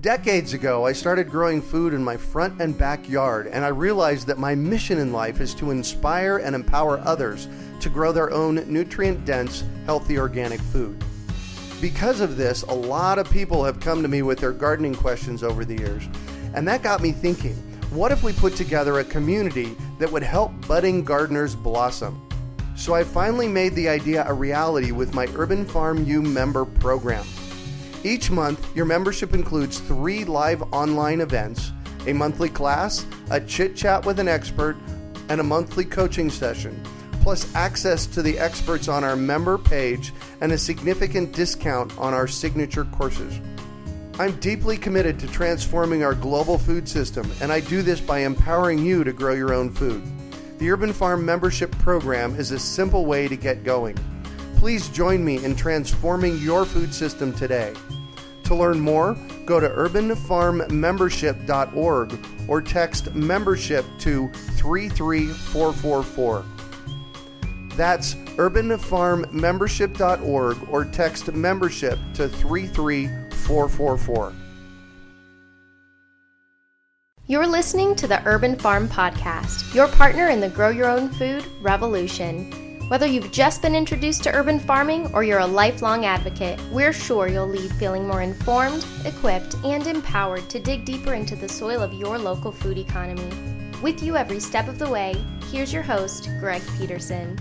Decades ago, I started growing food in my front and backyard, and I realized that my mission in life is to inspire and empower others to grow their own nutrient dense, healthy organic food. Because of this, a lot of people have come to me with their gardening questions over the years, and that got me thinking what if we put together a community that would help budding gardeners blossom? So I finally made the idea a reality with my Urban Farm U member program. Each month, your membership includes three live online events, a monthly class, a chit chat with an expert, and a monthly coaching session, plus access to the experts on our member page and a significant discount on our signature courses. I'm deeply committed to transforming our global food system, and I do this by empowering you to grow your own food. The Urban Farm membership program is a simple way to get going. Please join me in transforming your food system today. To learn more, go to urbanfarmmembership.org or text membership to 33444. That's urbanfarmmembership.org or text membership to 33444. You're listening to the Urban Farm Podcast, your partner in the Grow Your Own Food revolution. Whether you've just been introduced to urban farming or you're a lifelong advocate, we're sure you'll leave feeling more informed, equipped, and empowered to dig deeper into the soil of your local food economy. With you every step of the way, here's your host, Greg Peterson.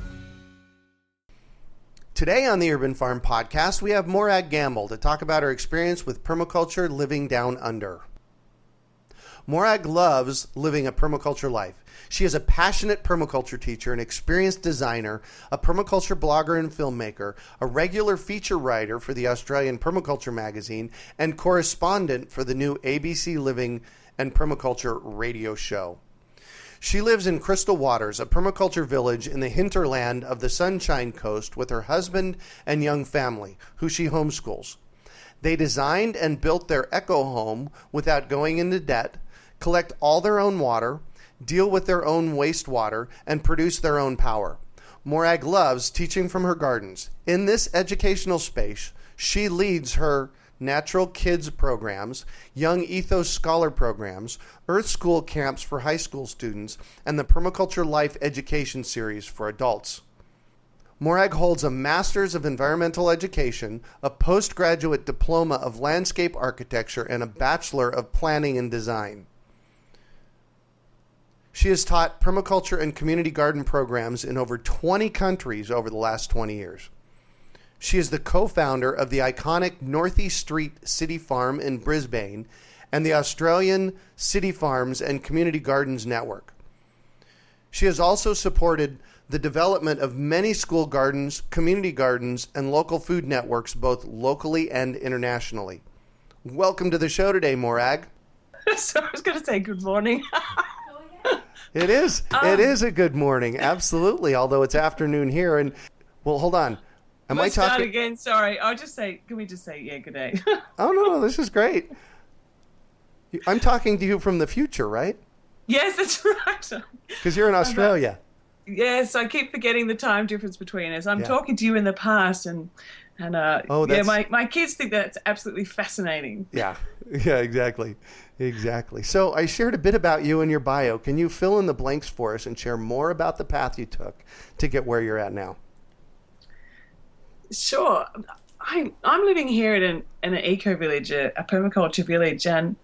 Today on the Urban Farm Podcast, we have Morag Gamble to talk about her experience with permaculture living down under. Morag loves living a permaculture life. She is a passionate permaculture teacher, an experienced designer, a permaculture blogger and filmmaker, a regular feature writer for the Australian Permaculture magazine, and correspondent for the new ABC Living and Permaculture radio show. She lives in Crystal Waters, a permaculture village in the hinterland of the Sunshine Coast with her husband and young family, who she homeschools. They designed and built their eco home without going into debt, collect all their own water, deal with their own wastewater, and produce their own power. Morag loves teaching from her gardens. In this educational space, she leads her Nature Kids programs, young ethos scholar programs, earth school camps for high school students, and the permaculture life education series for adults. Morag holds a Master's of Environmental Education, a postgraduate diploma of landscape architecture, and a Bachelor of Planning and Design. She has taught permaculture and community garden programs in over 20 countries over the last 20 years. She is the co founder of the iconic Northey Street City Farm in Brisbane and the Australian City Farms and Community Gardens Network. She has also supported the development of many school gardens, community gardens, and local food networks, both locally and internationally. Welcome to the show today, Morag. so I was going to say good morning. It is. Um, it is a good morning. Absolutely. Although it's afternoon here, and well, hold on. Am I talking? again. Sorry. I'll just say, can we just say, yeah, good day? Oh no, no, this is great. I'm talking to you from the future, right? yes, that's right. Because you're in Australia. Yes, I keep forgetting the time difference between us. I'm Yeah. talking to you in the past, and And uh, Oh, yeah, my, my kids think that's absolutely fascinating. Yeah, yeah, exactly, exactly. So I shared a bit about you in your bio. Can you fill in the blanks for us and share more about the path you took to get where you're at now? Sure. I, I'm living here in an, in an eco village, a, a permaculture village, and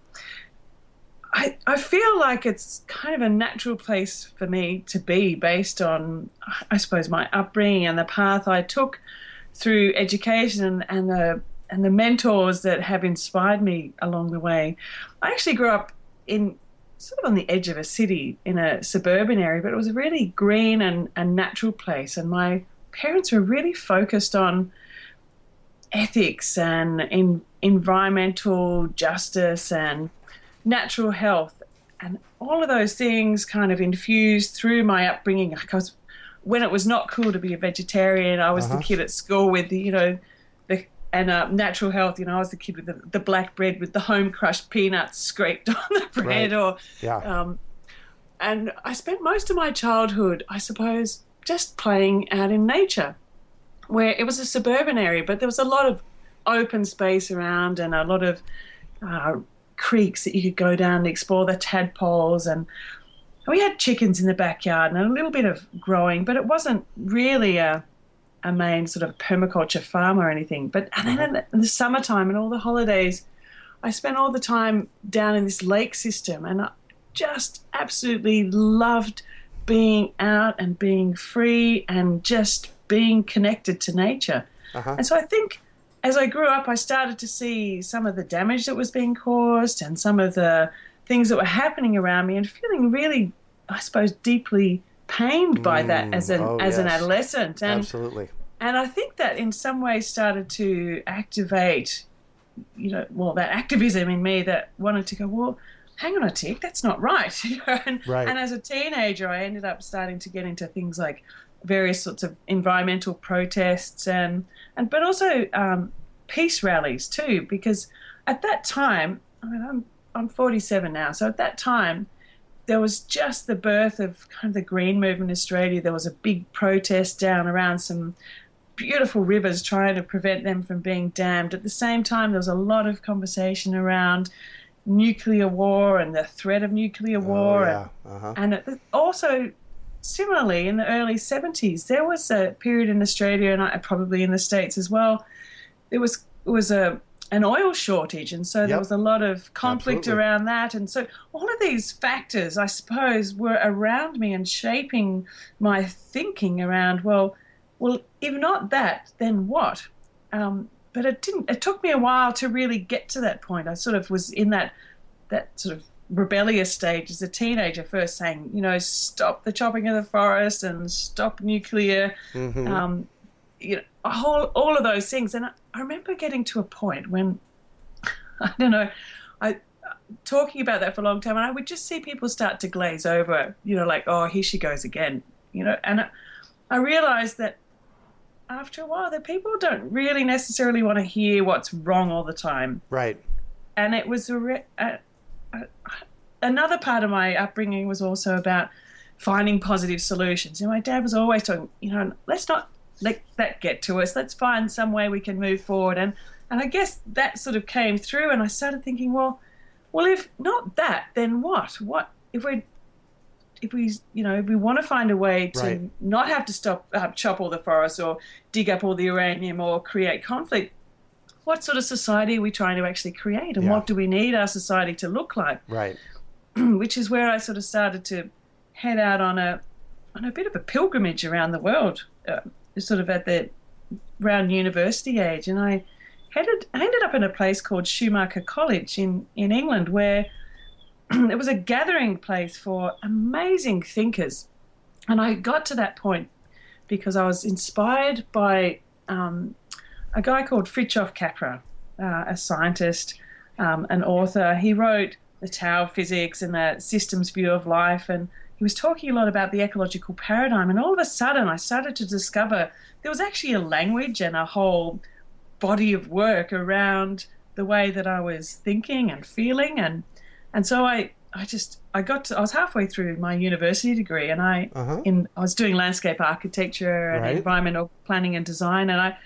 I, I feel like it's kind of a natural place for me to be based on, I suppose, my upbringing and the path I took through education and, the and the mentors that have inspired me along the way. I actually grew up in sort of on the edge of a city in a suburban area, but it was a really green and, and natural place. And my parents were really focused on ethics and in, environmental justice and natural health. And all of those things kind of infused through my upbringing. Like I was, when it was not cool to be a vegetarian, I was Uh-huh. the kid at school with the, you know, the and uh, natural health. You know, I was the kid with the, the black bread with the home crushed peanuts scraped on the bread, Right. or Yeah, um, and I spent most of my childhood, I suppose, just playing out in nature, where it was a suburban area, but there was a lot of open space around and a lot of uh, creeks that you could go down and explore the tadpoles. And we had chickens in the backyard and a little bit of growing, but it wasn't really a, a main sort of permaculture farm or anything. But and then in the, in the summertime and all the holidays, I spent all the time down in this lake system and I just absolutely loved being out and being free and just being connected to nature. uh-huh. And so I think as I grew up, I started to see some of the damage that was being caused and some of the things that were happening around me and feeling really, I suppose, deeply pained by that as an oh, as an adolescent. And absolutely. and I think that in some ways started to activate, you know, well, that activism in me that wanted to go, well, hang on a tick, that's not right. You know? and, Right. and as a teenager, I ended up starting to get into things like various sorts of environmental protests and, and but also um, peace rallies too, because at that time, I mean, I'm, I'm 47 now, so at that time, there was just the birth of kind of the green movement in Australia. There was a big protest down around some beautiful rivers trying to prevent them from being dammed. At the same time, there was a lot of conversation around nuclear war and the threat of nuclear war. oh, yeah. Uh-huh. And it, also, similarly, in the early 70s, there was a period in Australia and probably in the States as well. There was was a an oil shortage, and so there Yep. was a lot of conflict Absolutely. around that. And so all of these factors, I suppose, were around me and shaping my thinking around. Well, well, if not that, then what? Um, but it didn't. It took me a while to really get to that point. I sort of was in that that sort of rebellious stage as a teenager first saying you know stop the chopping of the forest and stop nuclear Mhm. um, you know a whole, all of those things and I, I remember getting to a point when i don't know i talking about that for a long time and i would just see people start to glaze over you know like oh here she goes again you know and i, I realized that after a while that people don't really necessarily want to hear what's wrong all the time right. and it was a, re- a, a, another part of my upbringing was also about finding positive solutions. You know, my dad was always talking, you know, let's not let that get to us. Let's find some way we can move forward. And and I guess that sort of came through, and I started thinking, well, well, if not that, then what? What if we if we you know if we want to find a way to Right. not have to stop uh, chop all the forests or dig up all the uranium or create conflict what sort of society are we trying to actually create and Yeah. what do we need our society to look like Right. which is where I sort of started to head out on a on a bit of a pilgrimage around the world, uh, sort of at the round university age, and I headed ended up in a place called Schumacher College in in England, where it was a gathering place for amazing thinkers, and I got to that point because I was inspired by um, a guy called Fritjof Capra, uh, a scientist, um, an author. He wrote the Tao of Physics and the systems view of life, and he was talking a lot about the ecological paradigm. And all of a sudden, I started to discover there was actually a language and a whole body of work around the way that I was thinking and feeling, and and so I I just I got to I was halfway through my university degree, and I Uh-huh. in I was doing landscape architecture and Right. environmental planning and design, and I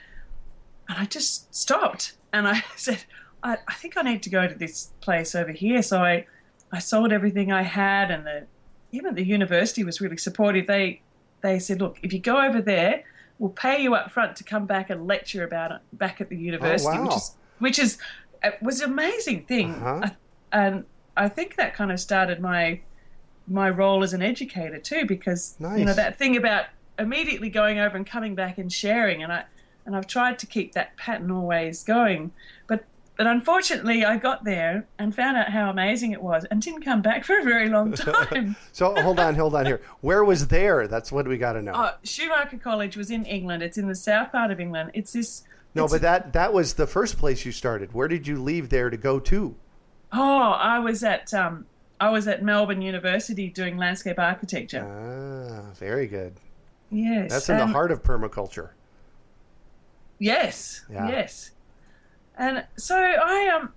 and I just stopped and I said, I, I think I need to go to this place over here. So I, I sold everything I had, and the even the university was really supportive. They they said, look, if you go over there, we'll pay you up front to come back and lecture about it back at the university, wow. which is which is was an amazing thing, Uh-huh. I, and I think that kind of started my my role as an educator too, because you know that thing about immediately going over and coming back and sharing, and I and I've tried to keep that pattern always going, but. But unfortunately, I got there and found out how amazing it was, and didn't come back for a very long time. So hold on, hold on here. Where was there? That's what we got to know. Oh, Schumacher College was in England. It's in the south part of England. It's this. no, it's- but that that was the first place you started. Where did you leave there to go to? Oh, I was at um, I was at Melbourne University doing landscape architecture. Ah, very good. yes, That's in the heart of permaculture. Yes, Yeah. yes. And so I um,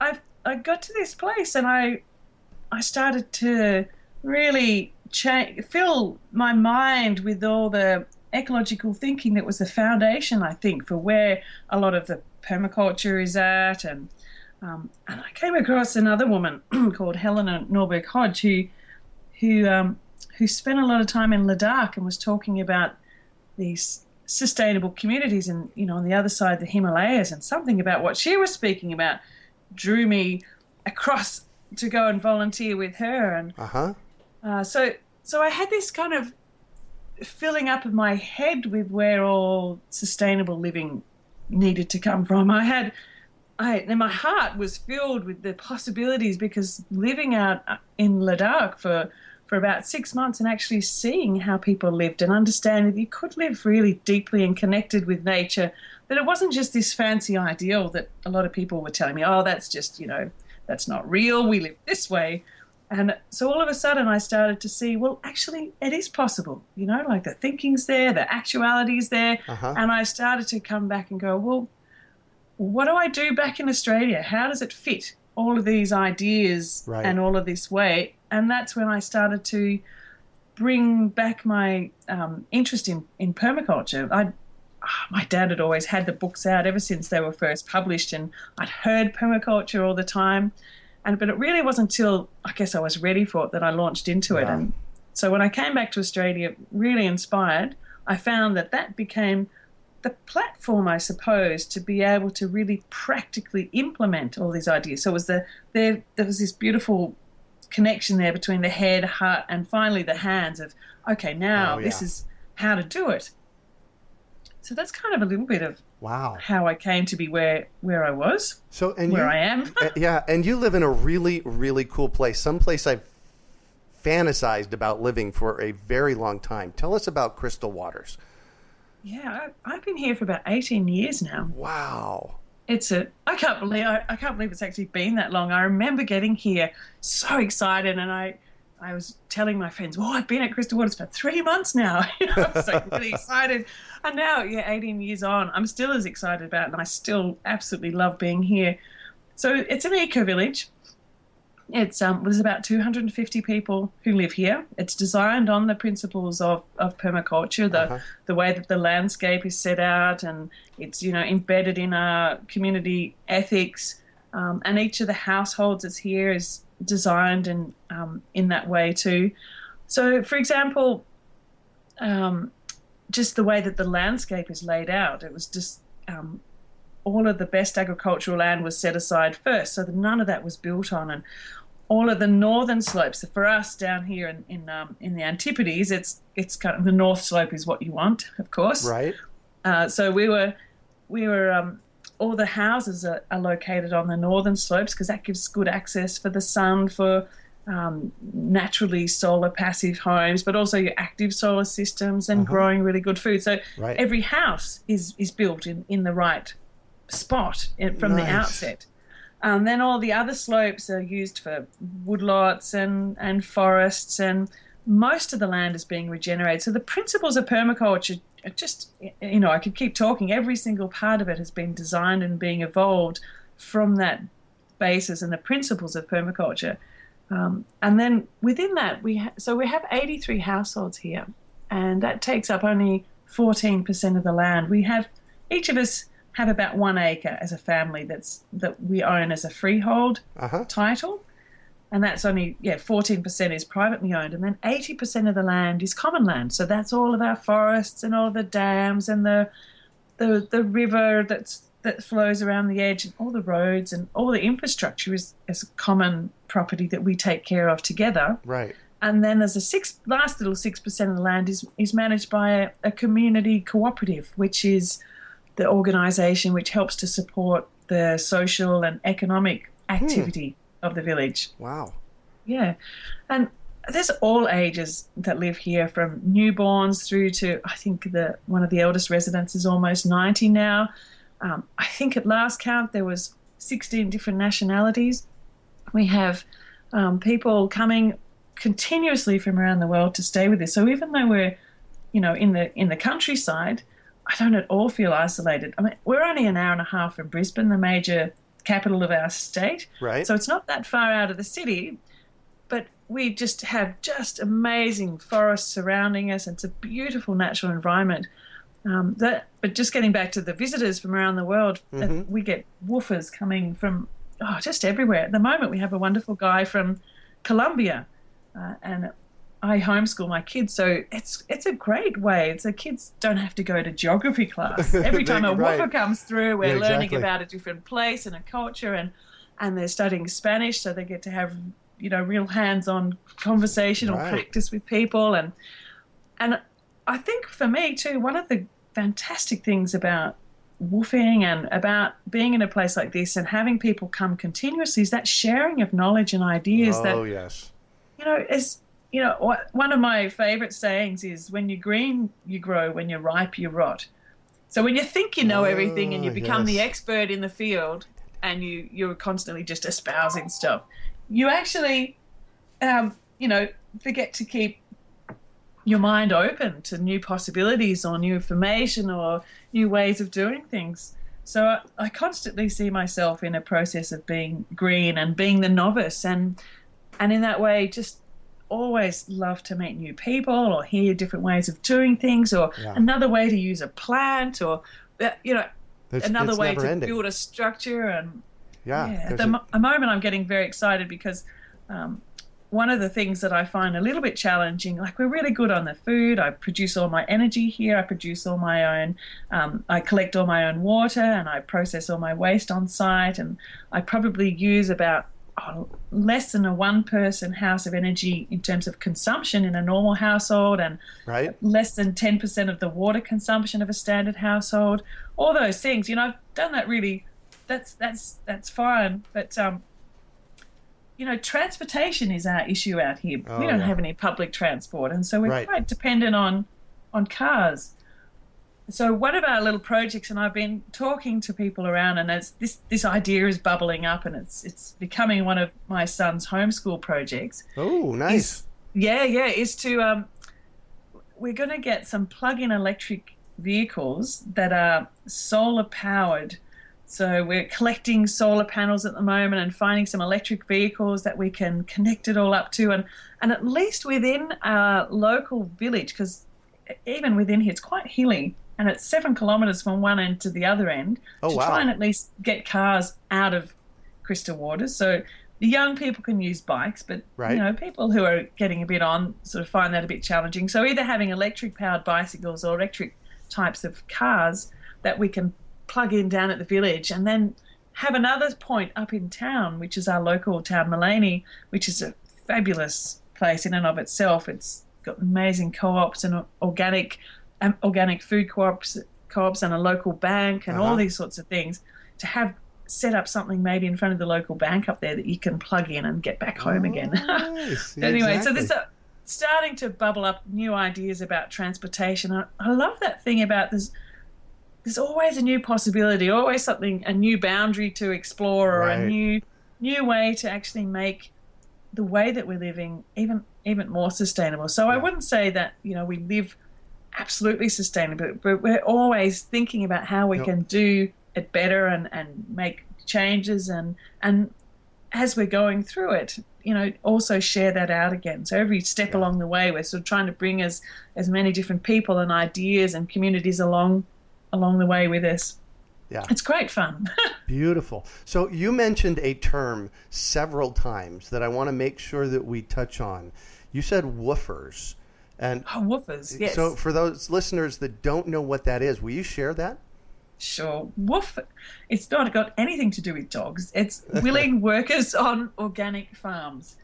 I I got to this place and I I started to really change, fill my mind with all the ecological thinking that was the foundation, I think, for where a lot of the permaculture is at. And um, and I came across another woman called Helena Norberg Hodge who who um, who spent a lot of time in Ladakh and was talking about these sustainable communities and you know on the other side the Himalayas and something about what she was speaking about drew me across to go and volunteer with her and Uh huh. uh, so so I had this kind of filling up of my head with where all sustainable living needed to come from. I had I and my heart was filled with the possibilities because living out in Ladakh for for about six months and actually seeing how people lived and understanding that you could live really deeply and connected with nature. That it wasn't just this fancy ideal that a lot of people were telling me, oh, that's just, you know, that's not real. We live this way. And so all of a sudden, I started to see, well, actually, it is possible. You know, like the thinking's there, the actuality's there. Uh-huh. And I started to come back and go, well, what do I do back in Australia? How does it fit all of these ideas Right. and all of this way? And that's when I started to bring back my um, interest in, in permaculture. I, ah, my dad had always had the books out ever since they were first published, and I'd heard permaculture all the time. And but it really wasn't until I guess I was ready for it that I launched into it. And so when I came back to Australia, really inspired, I found that that became the platform, I suppose, to be able to really practically implement all these ideas. So it was the there there was this beautiful connection there between the head, heart, and finally the hands of okay, now Oh, this is how to do it. So that's kind of a little bit of Wow. how I came to be where where I was, So and where you, I am. Yeah, and you live in a really, really cool place. Some place I've fantasized about living for a very long time. Tell us about Crystal Waters. yeah, I've been here for about eighteen years now. Wow. It's a I can't believe I, I can't believe it's actually been that long. I remember getting here so excited and I I was telling my friends, "Oh, I've been at Crystal Waters for three months now." You know, I was like really excited. And now, yeah, 18 years on, I'm still as excited about it, and I still absolutely love being here. So it's an eco village. It's um, there's about 250 people who live here. It's designed on the principles of, of permaculture, the Uh-huh. the way that the landscape is set out, and it's you know embedded in our community ethics. Um, and each of the households that's here is designed and um, in that way too. So, for example, um, just the way that the landscape is laid out, it was just um, all of the best agricultural land was set aside first, so that none of that was built on, and all of the northern slopes. So for us down here in in, um, in the Antipodes, it's it's kind of the north slope is what you want, of course. Right? Uh, so we were, we were, um, all the houses are, are located on the northern slopes because that gives good access for the sun for um, naturally solar passive homes, but also your active solar systems and growing really good food. So Right. every house is is built in in the right spot in, from the outset. And then all the other slopes are used for woodlots and, and forests, and most of the land is being regenerated. So the principles of permaculture are just, you know, I could keep talking. Every single part of it has been designed and being evolved from that basis and the principles of permaculture. Um, and then within that, we ha- so we have 83 households here, and that takes up only 14% of the land. We have each of us have about one acre as a family that's that we own as a freehold Uh-huh. title. And that's only yeah, fourteen percent is privately owned, and then eighty percent of the land is common land. So that's all of our forests and all the dams and the the the river that's that flows around the edge and all the roads and all the infrastructure is, is common property that we take care of together. Right. And then there's a six last little six percent of the land is is managed by a, a community cooperative, which is the organisation which helps to support the social and economic activity of the village. Wow. Yeah, and there's all ages that live here, from newborns through to I think the one of the eldest residents is almost ninety now. Um, I think at last count there was sixteen different nationalities. We have um, people coming continuously from around the world to stay with us. So even though we're, you know, in the in the countryside, I don't at all feel isolated. I mean, we're only an hour and a half from Brisbane, the major capital of our state. Right. So it's not that far out of the city, but we just have just amazing forests surrounding us. It's a beautiful natural environment. Um, that, but just getting back to the visitors from around the world, uh, we get woofers coming from oh, just everywhere. At the moment, we have a wonderful guy from Colombia, uh, and I homeschool my kids, so it's it's a great way. So kids don't have to go to geography class every time a Right. woofer comes through. We're Yeah, learning exactly. about a different place and a culture, and and they're studying Spanish, so they get to have you know real hands-on conversation or Right. practice with people, and and I think for me too, one of the fantastic things about woofing and about being in a place like this and having people come continuously is that sharing of knowledge and ideas that oh yes. you know, as you know, one of my favorite sayings is when you're green, you grow, when you're ripe, you rot. So when you think you know everything and you Oh, become the expert in the field and you, you're constantly just espousing stuff, you actually, um, you know, forget to keep your mind open to new possibilities or new information or new ways of doing things. So I, I constantly see myself in a process of being green and being the novice and and in that way just always love to meet new people or hear different ways of doing things or Yeah. another way to use a plant or uh, you know It's- another way to ending. build a structure and Yeah. yeah, at the a- mo- a moment I'm getting very excited because um, one of the things that I find a little bit challenging, like we're really good on the food. I produce all my energy here. I produce all my own. Um, I collect all my own water and I process all my waste on site. And I probably use about less than a one-person house of energy in terms of consumption in a normal household, and right. less than 10% of the water consumption of a standard household all those things you know i've done that really that's that's that's fine but um you know transportation is our issue out here Oh, we don't yeah. have any public transport and so we're Right. quite dependent on on cars so one of our little projects and i've been talking to people around and it's this this idea is bubbling up and it's it's becoming one of my son's homeschool projects Oh, nice. is- yeah, yeah, is to um, we're going to get some plug-in electric vehicles that are solar powered. So we're collecting solar panels at the moment and finding some electric vehicles that we can connect it all up to, and and at least within our local village, because even within here it's quite hilly, and it's seven kilometres from one end to the other end. Oh, to wow. try and at least get cars out of Crystal Waters, so the young people can use bikes, but Right. you know people who are getting a bit on sort of find that a bit challenging. So either having electric powered bicycles or electric types of cars that we can plug in down at the village, and then have another point up in town, which is our local town, Maleny, which is a fabulous place in and of itself. It's got amazing co-ops and organic, um, organic food co-ops, co-ops, and a local bank, and Uh-huh. all these sorts of things. To have set up something maybe in front of the local bank up there that you can plug in and get back home again. Nice. Yeah, anyway, so exactly. there's a, starting to bubble up new ideas about transportation. I, I love that thing about there's there's always a new possibility, always something a new boundary to explore or Right. a new new way to actually make the way that we're living even even more sustainable. So I wouldn't say that you know we live absolutely sustainable, but we're always thinking about how we Yep. can do it better and and make changes and and as we're going through it, you know, also share that out again. So every step along the way, we're sort of trying to bring as as many different people and ideas and communities along along the way with us. Yeah. It's great fun. Beautiful. So you mentioned a term several times that I want to make sure that we touch on. You said woofers. And oh, woofers, yes. so for those listeners that don't know what that is, will you share that? Sure. Woof. It's not got anything to do with dogs. It's willing workers on organic farms.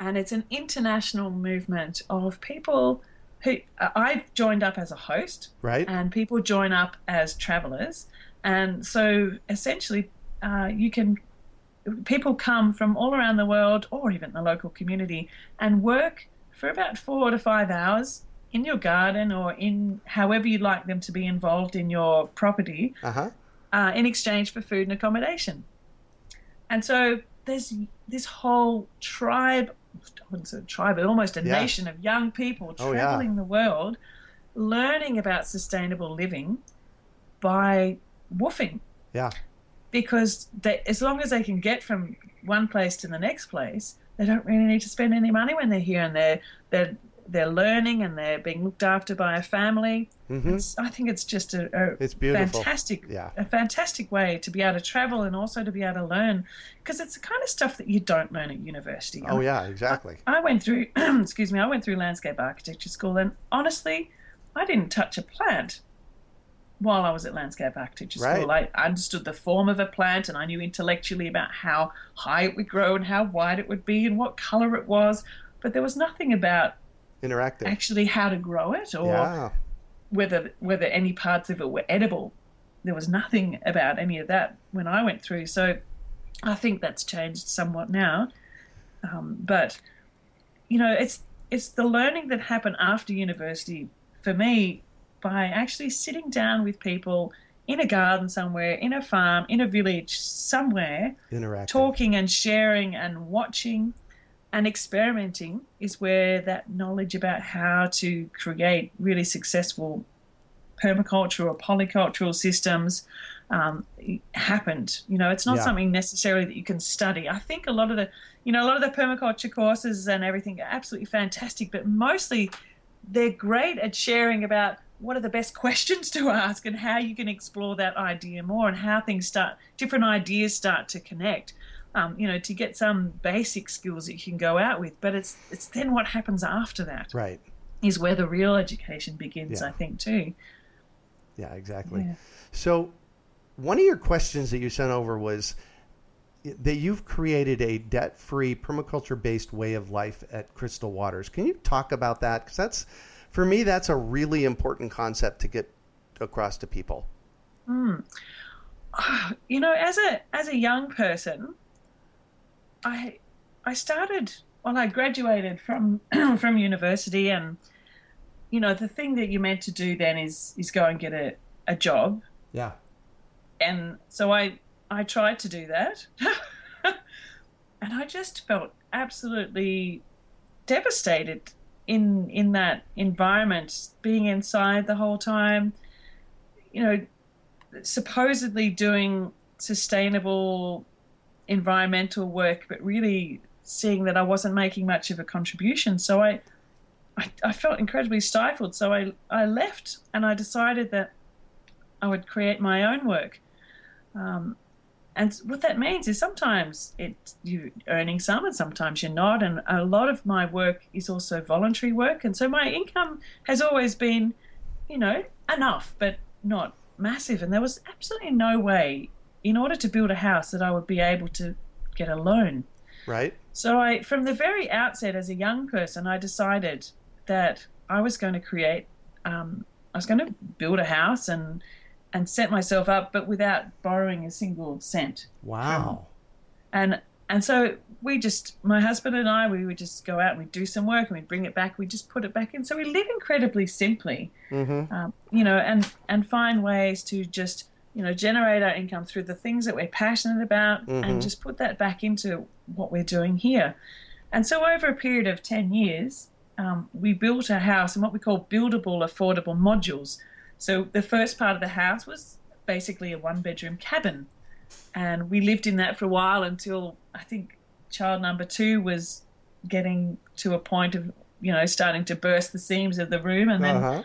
And it's an international movement of people who uh, I've joined up as a host. Right. And people join up as travelers. And so essentially, uh, you can, people come from all around the world or even the local community and work for about four to five hours in your garden or in however you'd like them to be involved in your property Uh-huh. uh, in exchange for food and accommodation. And so there's this whole tribe, I wouldn't say tribe, but almost a Yeah. nation of young people Oh, yeah. traveling the world, learning about sustainable living by woofing. Yeah. Because they, as long as they can get from one place to the next place, they don't really need to spend any money when they're here, and they're they're they're learning and they're being looked after by a family. Mhm. I think it's just a, a It's beautiful. fantastic, Yeah. a fantastic way to be able to travel and also to be able to learn, because it's the kind of stuff that you don't learn at university. Oh yeah, exactly. I went through, excuse me, I went through landscape architecture school, and honestly, I didn't touch a plant while I was at landscape architecture school. I understood the form of a plant, and I knew intellectually about how high it would grow and how wide it would be and what color it was, but there was nothing about Interactive. actually how to grow it or yeah. whether whether any parts of it were edible. There was nothing about any of that when I went through. So I think that's changed somewhat now. Um, but you know, it's it's the learning that happened after university for me by actually sitting down with people in a garden somewhere, in a farm, in a village somewhere, talking and sharing and watching and experimenting is where that knowledge about how to create really successful permaculture or polycultural systems um, happened. You know, it's not Yeah. something necessarily that you can study. I think a lot of the, you know, a lot of the permaculture courses and everything are absolutely fantastic, but mostly they're great at sharing about what are the best questions to ask and how you can explore that idea more and how things start, different ideas start to connect. Um, you know, to get some basic skills that you can go out with, but it's it's then what happens after that Right. is where the real education begins. Yeah. I think too. Yeah, exactly. Yeah. So, one of your questions that you sent over was that you've created a debt-free, permaculture-based way of life at Crystal Waters. Can you talk about that? Because that's, for me, that's a really important concept to get across to people. Hmm. you know, as a as a young person, I I started well, I graduated from from university, and you know, the thing that you're meant to do then is is go and get a, a job, Yeah. and so I I tried to do that, and I just felt absolutely devastated in in that environment, being inside the whole time. You know, supposedly doing sustainable environmental work, but really seeing that I wasn't making much of a contribution. So I, I, I felt incredibly stifled. So I, I left and I decided that I would create my own work. Um, and what that means is sometimes it you're earning some and sometimes you're not. And a lot of my work is also voluntary work. And so my income has always been, you know, enough, but not massive. And there was absolutely no way, in order to build a house, that I would be able to get a loan. Right. So I, from the very outset, as a young person, I decided that I was going to create, um, I was going to build a house and and set myself up, but without borrowing a single cent. Wow. And and so we just, my husband and I, we would just go out and we'd do some work and we'd bring it back. We'd just put it back in. So we live incredibly simply, Mm-hmm. um, you know, and and find ways to just you know generate our income through the things that we're passionate about Mhm. and just put that back into what we're doing here. And so over a period of ten years, um, we built a house in what we call buildable, affordable modules. So the first part of the house was basically a one-bedroom cabin, and we lived in that for a while until I think child number two was getting to a point of you know starting to burst the seams of the room, and then Uh-huh.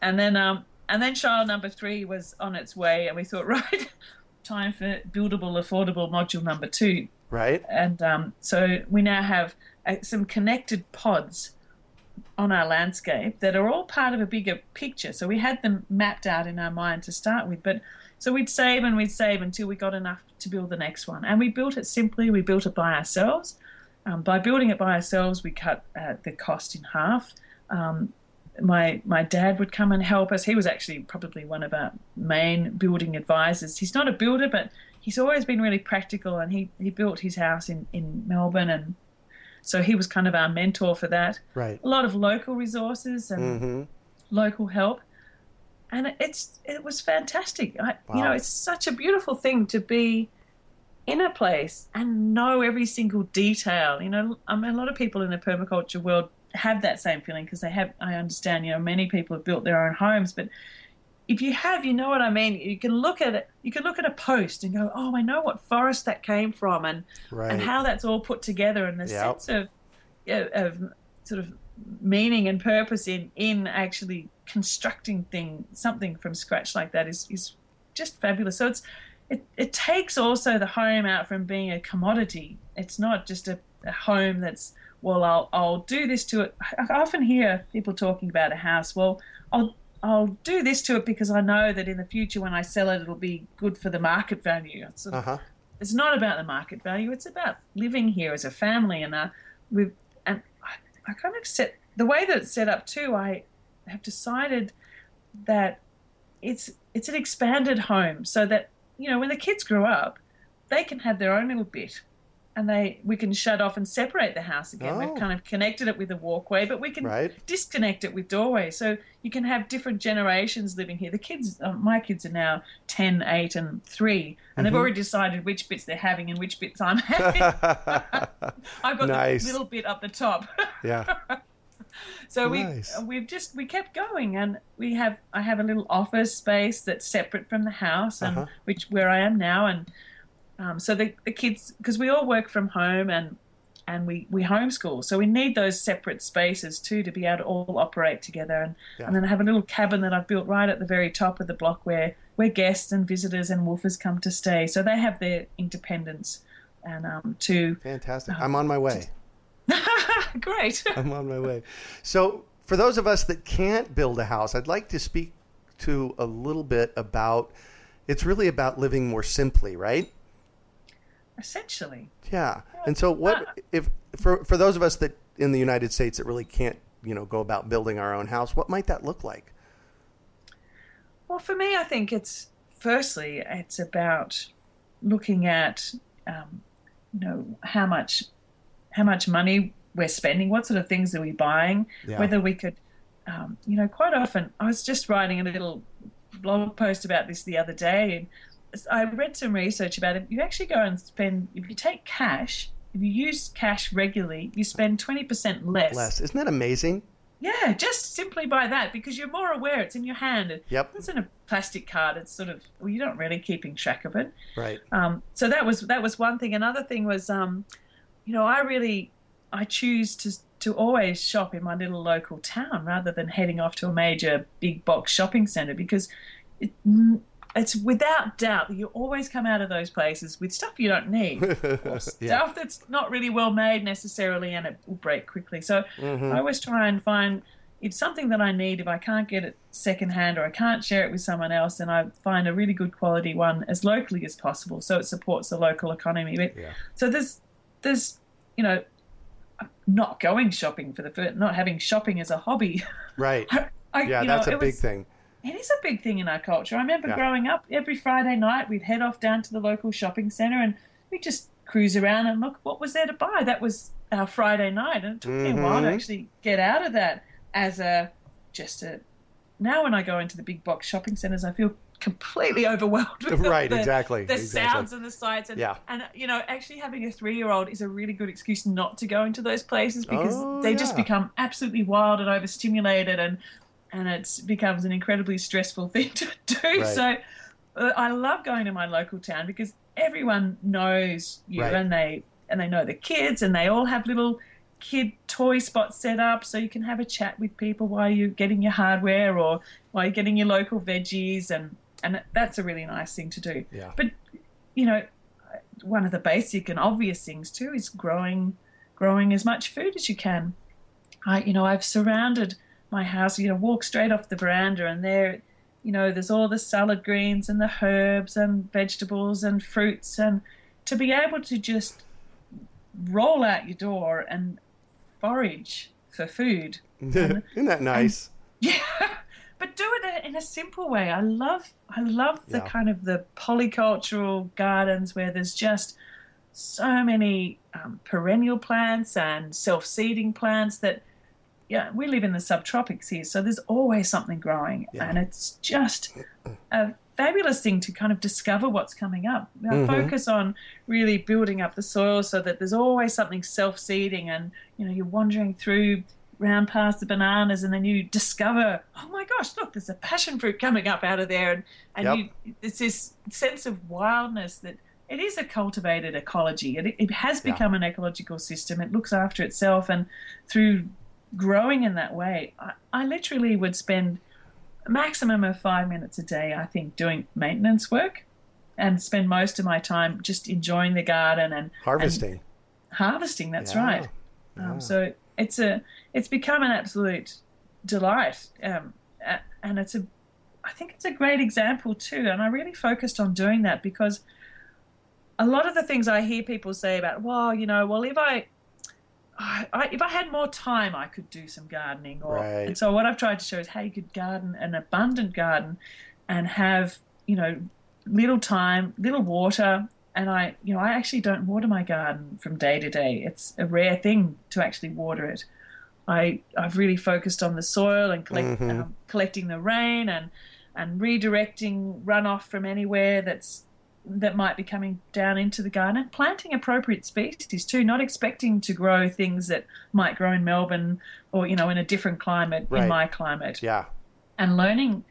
and then um, and then child number three was on its way, and we thought, right, time for buildable, affordable module number two. Right. And um, so we now have uh, some connected pods on our landscape that are all part of a bigger picture. So we had them mapped out in our mind to start with, but so we'd save and we'd save until we got enough to build the next one. And we built it simply. We built it by ourselves. Um, by building it by ourselves, we cut uh, the cost in half. Um, my my dad would come and help us. He was actually probably one of our main building advisors. He's not a builder, but he's always been really practical, and he, he built his house in, in Melbourne, and so he was kind of our mentor for that. Right. A lot of local resources and Mm-hmm. local help, and it's it was fantastic. I, You know, it's such a beautiful thing to be in a place and know every single detail. You know, I mean, a lot of people in the permaculture world have that same feeling because they have. I understand. You know, many people have built their own homes, but if you have, you know what I mean. You can look at it. You can look at a post and go, "Oh, I know what forest that came from," and Right. and how that's all put together, and the Yep. sense of of sort of meaning and purpose in in actually constructing thing something from scratch like that is is just fabulous. So it's it, it takes also the home out from being a commodity. It's not just a, a home that's well I'll I'll do this to it. I I often hear people talking about a house. Well, I'll I'll do this to it because I know that in the future when I sell it it'll be good for the market value. It's uh-huh. it's not about the market value. It's about living here as a family, and uh, we've and I, I kind of set the way that it's set up too. I have decided that it's it's an expanded home, so that you know when the kids grow up, they can have their own little bit, and they we can shut off and separate the house again. Oh. We've kind of connected it with a walkway, but we can Right. disconnect it with doorways. So you can have different generations living here. The kids, uh, my kids are now 10, 8, and 3, and they've Mhm. already decided which bits they're having and which bits I'm having. I've got Nice. the little bit up the top. yeah. so we we've just we kept going and we have I have a little office space that's separate from the house and Uh-huh. which where I am now and um, so the, the kids because we all work from home and and we, we homeschool so we need those separate spaces too to be able to all operate together and, Yeah. and then I have a little cabin that I've built right at the very top of the block where where guests and visitors and woofers come to stay so they have their independence and um, to Fantastic. I'm on my way. great I'm on my way. So, for those of us that can't build a house, I'd like to speak to a little bit about it's really about living more simply, right? Essentially Yeah. And so what if for for those of us that in the United States that really can't, you know, go about building our own house, what might that look like? Well, for me, I think it's firstly it's about looking at um, you know how much how much money we're spending, what sort of things are we buying, Yeah. whether we could, um, you know, quite often. I was just writing a little blog post about this the other day, and I read some research about it. You actually go and spend if you take cash. If you use cash regularly, you spend 20% less. Less. Isn't that amazing? Yeah, just simply by that, because you're more aware. It's in your hand. Yep. It's in a plastic card. It's sort of well, you're not really keeping track of it. Right. Um, so that was that was one thing. Another thing was, um, you know, I really I choose to to always shop in my little local town rather than heading off to a major big box shopping center because it, it's without doubt that you always come out of those places with stuff you don't need or stuff Yeah. that's not really well made necessarily and it will break quickly. So Mhm. I always try and find it's something that I need. If I can't get it secondhand or I can't share it with someone else, then I find a really good quality one as locally as possible, so it supports the local economy. But Yeah. so there's there's you know not going shopping for the first, not having shopping as a hobby. Right. I, Yeah, you know, that's a big was- thing. It is a big thing in our culture. I remember Yeah. growing up, every Friday night we'd head off down to the local shopping centre and we'd just cruise around and look what was there to buy. That was our Friday night, and it took me a while to Mhm. actually get out of that as a just a. Now when I go into the big box shopping centres, I feel completely overwhelmed with Right, the, exactly, the exactly. sounds and the sights and Yeah. and you know actually having a three year old is a really good excuse not to go into those places because Oh, they just become absolutely wild and overstimulated and and it becomes an incredibly stressful thing to do. Right. So uh, I love going to my local town because everyone knows you Right. and they and they know the kids and they all have little kid toy spots set up so you can have a chat with people while you're getting your hardware or while you're getting your local veggies and and that's a really nice thing to do. Yeah. But you know, one of the basic and obvious things too is growing growing as much food as you can. I you know, I've surrounded my house, you know, walk straight off the veranda and there you know, there's all the salad greens and the herbs and vegetables and fruits and to be able to just roll out your door and forage for food. Isn't that nice? Yeah, but do it in a simple way. I love, I love the Yeah. kind of the polycultural gardens where there's just so many um, perennial plants and self-seeding plants that. Yeah, we live in the subtropics here, so there's always something growing, Yeah. and it's just a fabulous thing to kind of discover what's coming up. I Mhm. focus on really building up the soil so that there's always something self-seeding, and you know you're wandering through round past the bananas, and then you discover, oh my gosh, look, there's a passion fruit coming up out of there, and and Yep. you, it's this sense of wildness that it is a cultivated ecology. It, it has Yeah. become an ecological system. It looks after itself, and through growing in that way, I, I literally would spend a maximum of five minutes a day, I think, doing maintenance work, and spend most of my time just enjoying the garden and Harvesting. harvesting. That's Yeah. right. Yeah. Um, so it's a it's become an absolute delight, um, and it's a I think it's a great example too. And I really focused on doing that because a lot of the things I hear people say about, well, you know, well if I I, I, if I had more time, I could do some gardening. Or, Right. And so what I've tried to show is how you could garden an abundant garden and have, you know, little time, little water. And I, you know, I actually don't water my garden from day to day. It's a rare thing to actually water it. I, I've really focused on the soil and collect, Mhm. um, collecting the rain and, and redirecting runoff from anywhere that's that might be coming down into the garden planting appropriate species too not expecting to grow things that might grow in melbourne or you know in a different climate Right. in my climate Yeah. and learning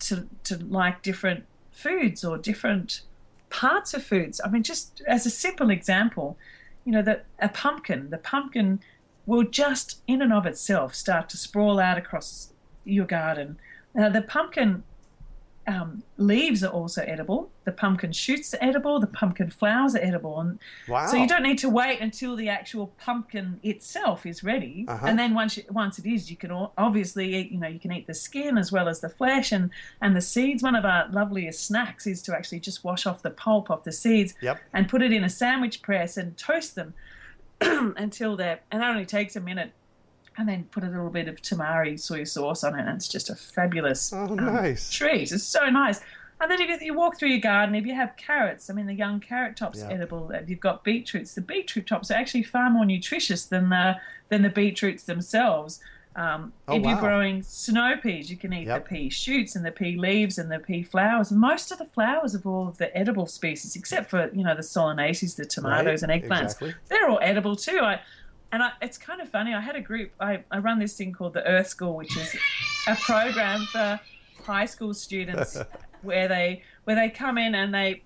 to to like different foods or different parts of foods i mean just as a simple example you know that a pumpkin the pumpkin will just in and of itself start to sprawl out across your garden now the pumpkin um, leaves are also edible. The pumpkin shoots are edible. The pumpkin flowers are edible, and Wow. so you don't need to wait until the actual pumpkin itself is ready. Uh-huh. And then once you, once it is, you can obviously eat, you know you can eat the skin as well as the flesh and and the seeds. One of our loveliest snacks is to actually just wash off the pulp of the seeds Yep. and put it in a sandwich press and toast them until they're and that only takes a minute. And then put a little bit of tamari soy sauce on it, and it's just a fabulous Oh, um, nice. treat. It's so nice. And then if you walk through your garden, if you have carrots, I mean, the young carrot tops Yeah. edible. If you've got beetroots, the beetroot tops are actually far more nutritious than the than the beetroots themselves. Um, Oh, if wow. you're growing snow peas, you can eat Yep. the pea shoots and the pea leaves and the pea flowers. Most of the flowers of all of the edible species, except for you know the solanaceae, the tomatoes and eggplants, exactly. they're all edible too. I, and I, it's kind of funny. I had a group. I, I run this thing called the Earth School, which is a program for high school students where they where they come in and they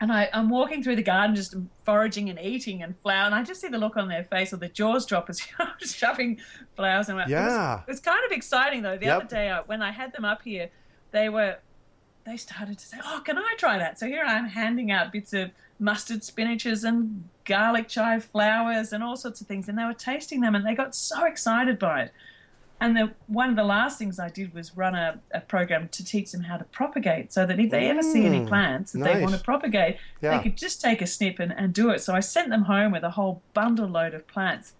and I, I'm walking through the garden just foraging and eating and flower and I just see the look on their face or the jaws drop as I'm just shoving flowers and Yeah. It's kind of exciting though. The Yep. other day I, when I had them up here, they were they started to say, "Oh, can I try that?" So here I'm handing out bits of mustard spinaches and garlic chive flowers and all sorts of things, and they were tasting them, and they got so excited by it. And the, one of the last things I did was run a, a program to teach them how to propagate, so that if they ever see any Mm, plants that they want to propagate, Yeah. they could just take a snip and, and do it. So I sent them home with a whole bundle load of plants.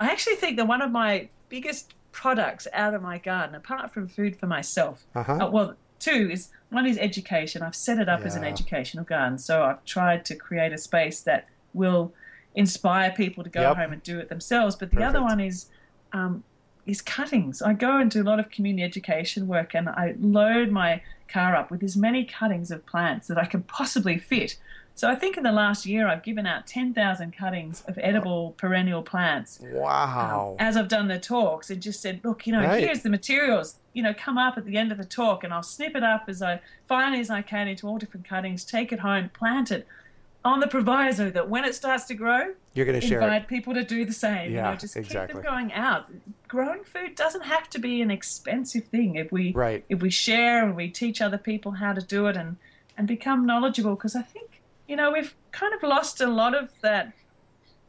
I actually think that one of my biggest products out of my garden, apart from food for myself, Uh-huh. uh, well, two is one is education. I've set it up as an educational garden, so I've tried to create a space that will inspire people to go Yep. home and do it themselves. But the other one is um, is cuttings. I go and do a lot of community education work, and I load my car up with as many cuttings of plants that I can possibly fit. So I think in the last year I've given out ten thousand cuttings of edible perennial plants Wow. as I've done the talks and just said, look, you know, Right. here's the materials. You know, come up at the end of the talk and I'll snip it up as I finally as I can into all different cuttings, take it home, plant it. On the proviso that when it starts to grow, You're going to share invite it. people to do the same. you Yeah, know, just exactly. keep them going out. Growing food doesn't have to be an expensive thing if we Right. if we share and we teach other people how to do it and and become knowledgeable. Because I think you know we've kind of lost a lot of that.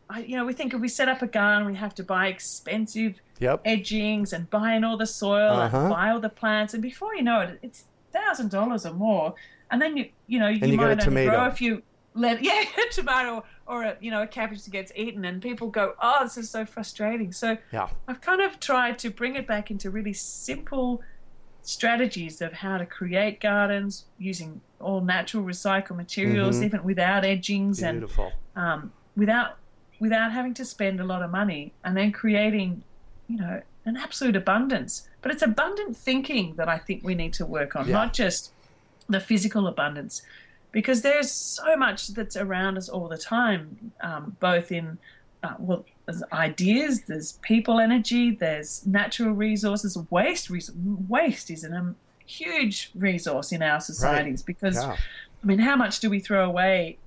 I, you know, we think if we set up a garden, we have to buy expensive Yep. edgings and buying all the soil Uh-huh. and buy all the plants, and before you know it, it's thousand dollars or more. And then you you know you, you might only grow a few let yeah a tomato or a you know a cabbage that gets eaten, and people go, oh, this is so frustrating. So Yeah. I've kind of tried to bring it back into really simple strategies of how to create gardens using all natural recycled materials, Mhm. even without edgings and um, without without having to spend a lot of money, and then creating, you know, an absolute abundance. But it's abundant thinking that I think we need to work on, Yeah. not just the physical abundance, because there's so much that's around us all the time, um, both in uh, well, there's ideas, there's people energy, there's natural resources, waste. Waste is an, um, huge resource in our societies because Yeah. I mean, how much do we throw away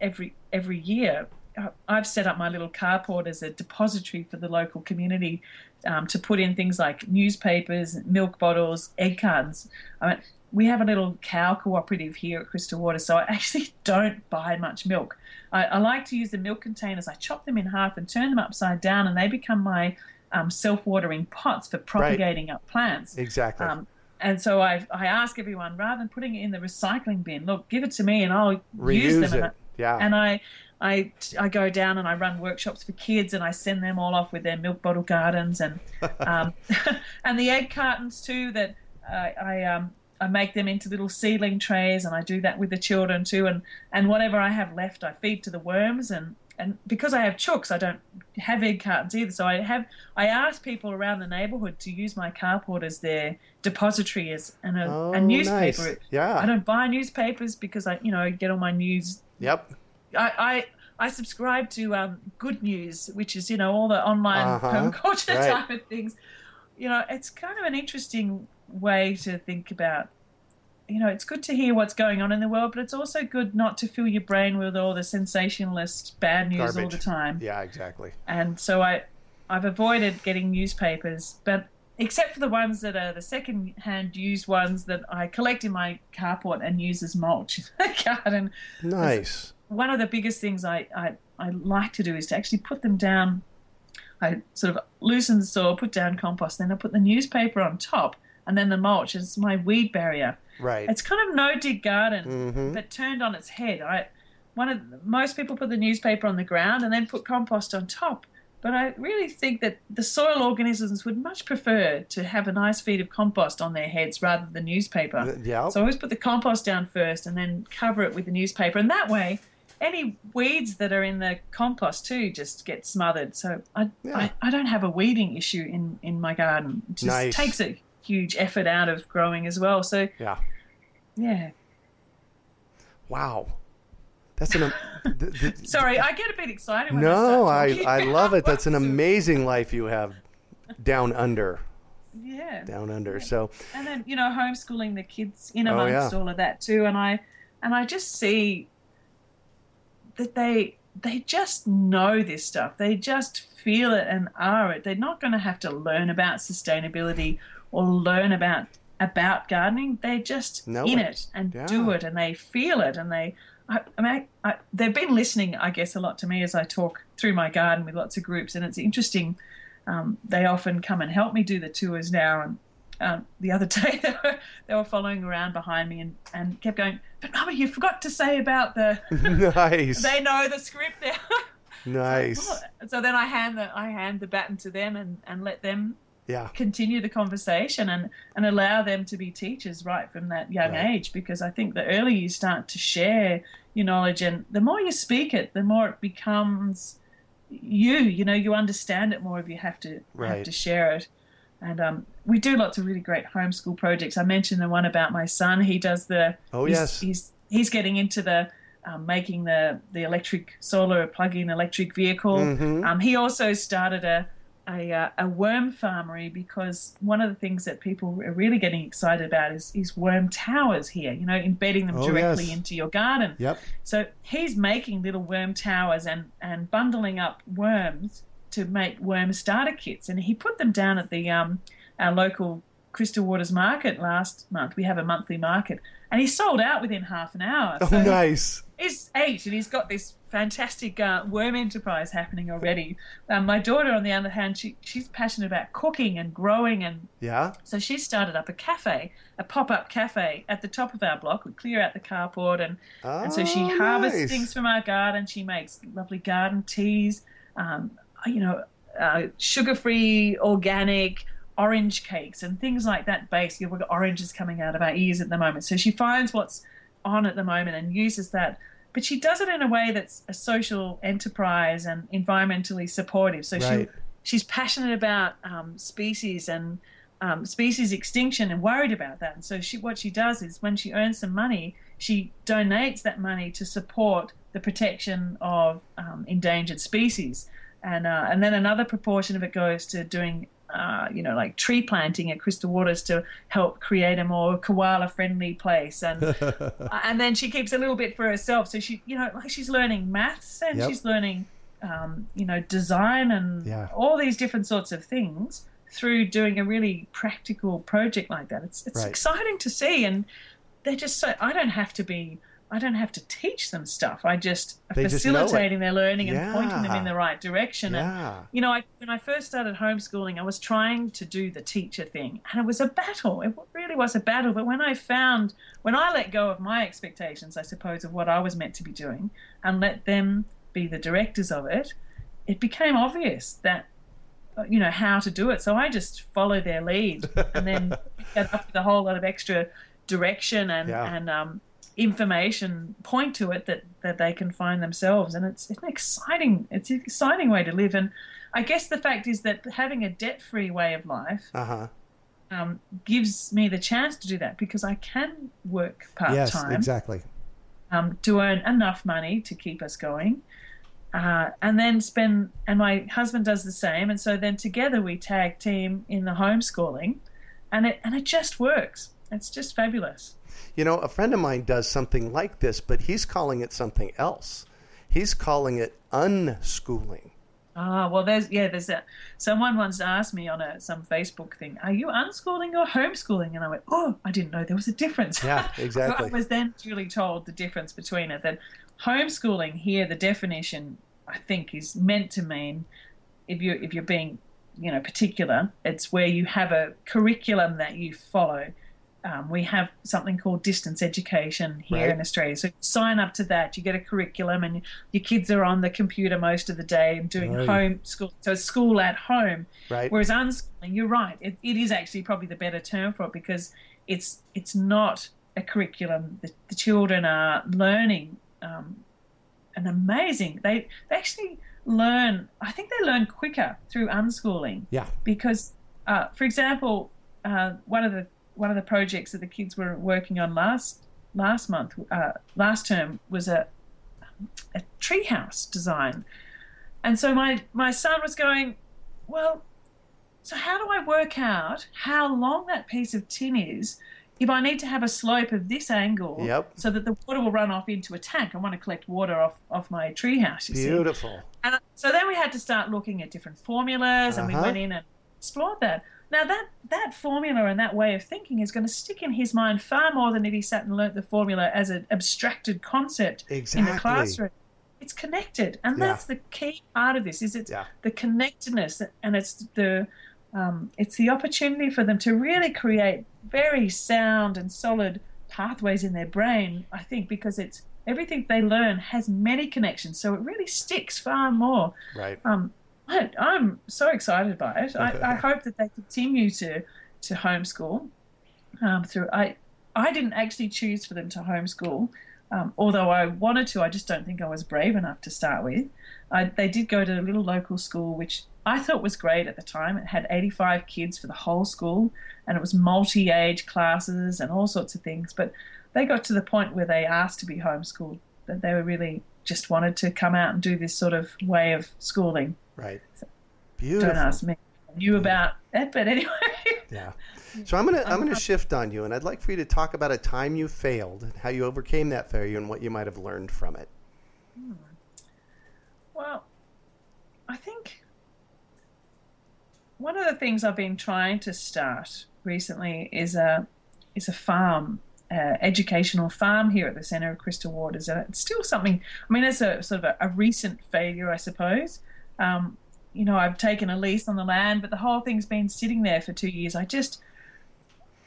every every year? Uh, I've set up my little carport as a depository for the local community um, to put in things like newspapers, milk bottles, egg cartons. I mean, we have a little cow cooperative here at Crystal Water, so I actually don't buy much milk. I, I like to use the milk containers. I chop them in half and turn them upside down, and they become my um, self-watering pots for propagating up plants. Exactly. Um, and so I, I ask everyone rather than putting it in the recycling bin, look, give it to me and I'll use Reuse them. And it. Yeah. And I, I, I go down and I run workshops for kids and I send them all off with their milk bottle gardens and um, and the egg cartons too. That I, I um I make them into little seedling trays and I do that with the children too. And and whatever I have left, I feed to the worms and. And because I have chooks, I don't have egg cartons either. So I have I ask people around the neighbourhood to use my carport as their depository as and a, oh, a newspaper. Nice. Yeah. I don't buy newspapers because I, you know, get all my news. Yep. I I, I subscribe to um, Good News, which is you know all the online Uh-huh. permaculture Right. type of things. You know, it's kind of an interesting way to think about. You know, it's good to hear what's going on in the world, but it's also good not to fill your brain with all the sensationalist bad news all the time Yeah. Exactly. and so I, I've avoided getting newspapers, but except for the ones that are the second-hand used ones that I collect in my carport and use as mulch in the garden. Nice. One of the biggest things I, I, I like to do is to actually put them down. I sort of loosen the soil, put down compost, then I put the newspaper on top, and then the mulch is my weed barrier. Right. It's kind of no dig garden, Mhm. but turned on its head. I one of most people put the newspaper on the ground and then put compost on top. But I really think that the soil organisms would much prefer to have a nice feed of compost on their heads rather than the newspaper. yeah. So I always put the compost down first and then cover it with the newspaper. And that way, any weeds that are in the compost too just get smothered. So I, Yeah. I, I don't have a weeding issue in, in my garden. It just Nice. takes a huge effort out of growing as well. So yeah. yeah. Wow. That's an. am- th- th- Sorry, I get a bit excited. When no, I, I I love it. That's an amazing life you have down under. Yeah. Down under. So and then you know homeschooling the kids in Oh, amongst yeah. all of that too and i and i just see that they they just know this stuff they just feel it and are it they're not going to have to learn about sustainability or learn about about gardening they're just Know in it. it, and Yeah. do it and they feel it and they I, I mean, I, they've been listening, I guess, a lot to me as I talk through my garden with lots of groups, and it's interesting. Um, they often come and help me do the tours now, and um, the other day they were, they were following around behind me and, and kept going, but Mama, you forgot to say about the. nice. they know the script now. nice. so then I hand the I hand the baton to them and, and let them Yeah. continue the conversation and, and allow them to be teachers right from that young Right. age because I think the earlier you start to share your knowledge and the more you speak it, the more it becomes you. You know, you understand it more if you have to Right. have to share it. And um, we do lots of really great homeschool projects. I mentioned the one about my son. He does the Oh, he's, yes. he's he's getting into the um, making the the electric solar plug-in electric vehicle. Mhm. Um, he also started a a, uh, a worm farmery because one of the things that people are really getting excited about is, is worm towers here, you know, embedding them Oh, directly yes. into your garden. Yep. So he's making little worm towers and, and bundling up worms to make worm starter kits. And he put them down at the um, our local Crystal Waters market last month. We have a monthly market. And he sold out within half an hour. Oh, So nice. He's eight and he's got this fantastic uh, worm enterprise happening already. Um, my daughter, on the other hand, she, she's passionate about cooking and growing and Yeah. so she started up a cafe, a pop-up cafe at the top of our block. We clear out the carport, and, and so she Oh, harvests nice. things from our garden. She makes lovely garden teas, um, you know, uh, sugar-free, organic orange cakes and things like that. Basically, we've got oranges coming out of our ears at the moment. So she finds what's on at the moment and uses that. But she does it in a way that's a social enterprise and environmentally supportive. So Right. she she's passionate about um, species and um, species extinction and worried about that. And so she, what she does is when she earns some money, she donates that money to support the protection of um, endangered species, and uh, and then another proportion of it goes to doing. Uh, you know, like tree planting at Crystal Waters to help create a more koala-friendly place, and and then she keeps a little bit for herself. So she, you know, like she's learning maths and Yep. she's learning, um, you know, design and Yeah. all these different sorts of things through doing a really practical project like that. It's it's Right. exciting to see, and they're just so. I don't have to be. I don't have to teach them stuff. I just They just facilitating their learning and pointing them in the right direction. And you know, I, when I first started homeschooling, I was trying to do the teacher thing, and it was a battle. It really was a battle. But when I found, when I let go of my expectations, I suppose, of what I was meant to be doing, and let them be the directors of it, it became obvious that, uh, you know, how to do it. So I just follow their lead, and then get up with a whole lot of extra direction and Yeah. and um, information point to it that that they can find themselves. And it's, it's an exciting it's an exciting way to live. And i guess the fact is that having a debt-free way of life Uh huh. um, gives me the chance to do that because i can work part-time. Exactly. um, to earn enough money to keep us going. Uh, and then spend and my husband does the same. And so then together we tag team in the homeschooling and it and it just works. It's just fabulous You know, a friend of mine does something like this, but he's calling it something else. He's calling it unschooling. Ah, well, there's yeah, there's a someone once asked me on a some Facebook thing, "Are you unschooling or homeschooling?" And I went, "Oh, I didn't know there was a difference." Yeah, exactly. I was then duly told the difference between it. That homeschooling here, the definition I think is meant to mean if you if you're being you know particular, it's where you have a curriculum that you follow. Um, we have something called distance education here Right. in Australia. So sign up to that, you get a curriculum, and your kids are on the computer most of the day and doing Right. home school. So school at home. Right. Whereas unschooling, you're right. It, it is actually probably the better term for it because it's it's not a curriculum. The, the children are learning um, an amazing. They they actually learn. I think they learn quicker through unschooling Yeah. because, uh, for example, uh, one of the one of the projects that the kids were working on last last month, uh, last term, was a a treehouse design, and so my my son was going, well, so how do I work out how long that piece of tin is? If I need to have a slope of this angle, Yep. so that the water will run off into a tank, I want to collect water off, off my treehouse. You see, Beautiful. and so then we had to start looking at different formulas, and we Uh-huh. went in and explored that. Now that that formula and that way of thinking is going to stick in his mind far more than if he sat and learnt the formula as an abstracted concept in the classroom. It's connected, and Yeah. that's the key part of this. Is it's Yeah. the connectedness, and it's the um, it's the opportunity for them to really create very sound and solid pathways in their brain. I think because it's everything they learn has many connections, so it really sticks far more. Right. Um, I, I'm so excited by it. I, I hope that they continue to to homeschool. Um, through I I didn't actually choose for them to homeschool, um, although I wanted to. I just don't think I was brave enough to start with. I, they did go to a little local school, which I thought was great at the time. It had 85 kids for the whole school, and it was multi-age classes and all sorts of things. But they got to the point where they asked to be homeschooled. That they were really just wanted to come out and do this sort of way of schooling. Right. Beautiful. Don't ask me. I knew about that, but anyway. Yeah. So I'm gonna I'm gonna shift on you, and I'd like for you to talk about a time you failed and how you overcame that failure and what you might have learned from it. Well, I think one of the things I've been trying to start recently is a is a farm, uh, educational farm here at the centre of Crystal Waters, and it's still something. I mean, it's a sort of a, a recent failure, I suppose. Um, you know, I've taken a lease on the land, but the whole thing's been sitting there for two years. I just,